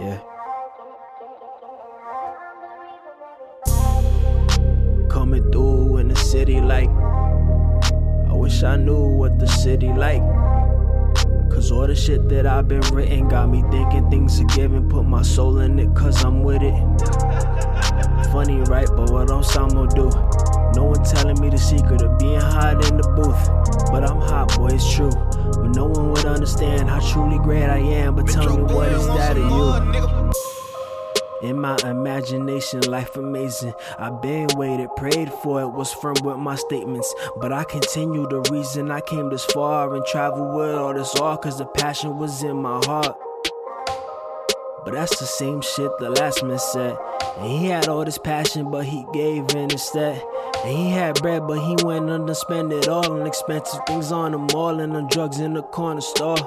Yeah. Coming through in the city like I wish I knew what the city like. Cause all the shit that I've been written got me thinking things are given. Put my soul in it cause I'm with it. Funny, right? But what else I'm gonna do? No one telling me the secret of being hot in the booth. But I'm hot, boy, it's true. But no one would understand how truly great I am. But tell me what is that of you? In my imagination, life amazing. I've been waited, prayed for it, was firm with my statements. But I continue the reason I came this far and traveled with all this all, cause the passion was in my heart. But that's the same shit the last man said. And he had all this passion, but he gave in instead. And he had bread, but he went to spend it all on expensive things on the mall and on drugs in the corner store.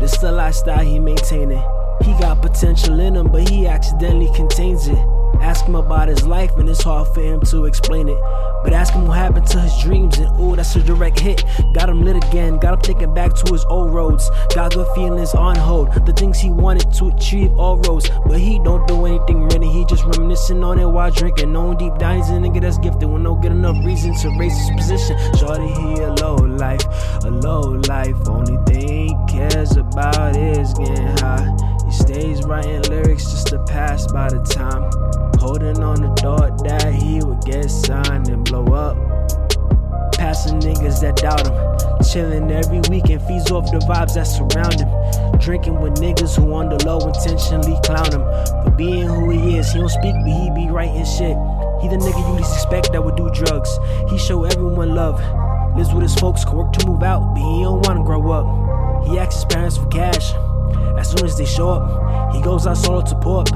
This the lifestyle he maintaining. He got potential in him, but he accidentally contains it. Ask him about his life, and it's hard for him to explain it. But ask him what happened to his dreams, and ooh, that's a direct hit. Got him lit again, got him thinking back to his old roads. Got good feelings on hold, the things he wanted to achieve all rose. But he don't do anything really, he just reminiscing on it while drinking. Knowing deep down he's a nigga that's gifted with no good enough reason to raise his position. Shorty, he a low life, a low life. Only thing he cares about is getting high. Stays writing lyrics just to pass by the time. Holding on the thought that he would get signed and blow up. Passing niggas that doubt him. Chilling every weekend, feeds off the vibes that surround him. Drinking with niggas who on the low intentionally clown him. For being who he is, he don't speak, but he be writing shit. He the nigga you least expect that would do drugs. He show everyone love. Lives with his folks, can work to move out, but he don't wanna grow up. He asks his parents for cash. As soon as they show up, he goes out solo to pull up.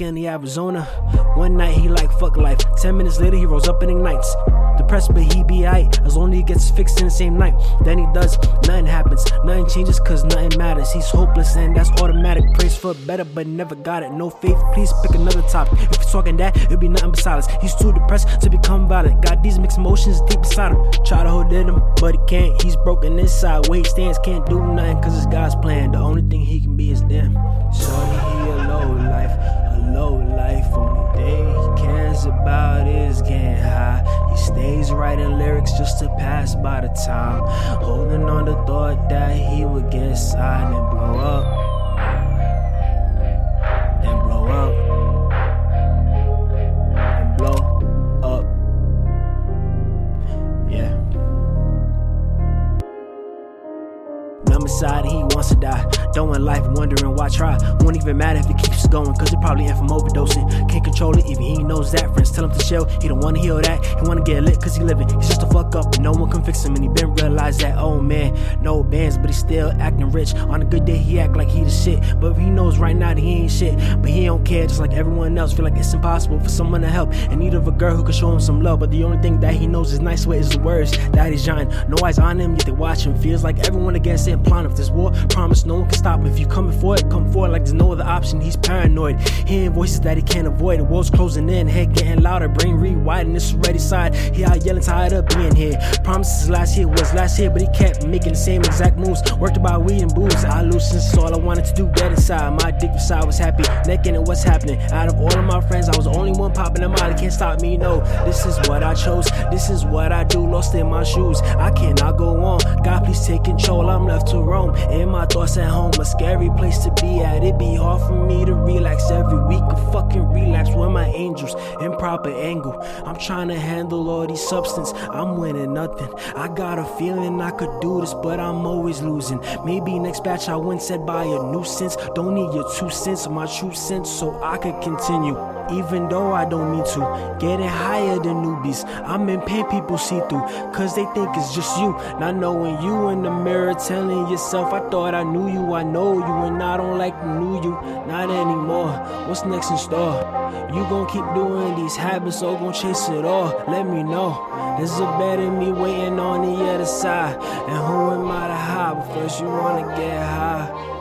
in the Arizona. One night he like fuck life. Ten minutes later he rolls up and ignites. Depressed, but he be aight. As long as he gets fixed in the same night. Then he does, nothing happens. Nothing changes cause nothing matters. He's hopeless and that's automatic. Praise for better, but never got it. No faith, please pick another topic. If you're talking that, it'll be nothing but silence. He's too depressed to become violent. Got these mixed emotions deep inside him. Try to hold in him, but he can't. He's broken inside. Weight stands, can't do nothing cause it's God's plan. The only thing he can be is them. Shorty, he a low life, a low life. Just to pass by the time. Holding on the thought that he would get signed and blow up. Then blow up. And blow up. Yeah. Numb inside, he wants to die. Throwing life, wondering why try. Won't even matter if it keeps going, cause it probably end from overdosing. Control it, even he knows that. Friends tell him to chill, he don't wanna heal that. He wanna get lit cause he living. He's just a fuck up, and no one can fix him. And he been realized that, oh man, no bands, but he still acting rich. On a good day, he act like he the shit. But he knows right now that he ain't shit. But he don't care, just like everyone else. Feel like it's impossible for someone to help. In need of a girl who can show him some love. But the only thing that he knows is nice way is the words that he's giant. No eyes on him, yet they watch him. Feels like everyone against him. Plan if this war, promise no one can stop him. If you coming for it, come for it like there's no other option. He's paranoid, hearing voices that he can't avoid. World's closing in, head getting louder, brain rewinding. It's already side. He out yelling, tired of being here. Promises last year was last year, but he kept making the same exact moves. Worked about weed and booze. I lose since all I wanted to do get inside. My addictive side was happy, necking it what's happening. Out of all of my friends, I was the only one popping them out. Can't stop me, no. This is what I chose. This is what I do. Lost in my shoes. I cannot go on. God, please take control. I'm left to roam. In my thoughts at home, a scary place to be at. It'd be hard for me to relax every angels Improper angle. I'm trying to handle all these substance. I'm winning nothing. I got a feeling I could do this, but I'm always losing. Maybe next batch I win set by a nuisance. Don't need your two cents, my true sense, so I could continue. Even though I don't mean to, getting higher than newbies. I'm in pain people see through, cause they think it's just you. Not knowing you in the mirror, telling yourself, I thought I knew you, I know you, and I don't like the new you. Not anymore. What's next in store? You gon' keep doing these habits, or gon' chase it all? Let me know. There's a better me waiting on the other side. And who am I to hide? But first, you wanna get high.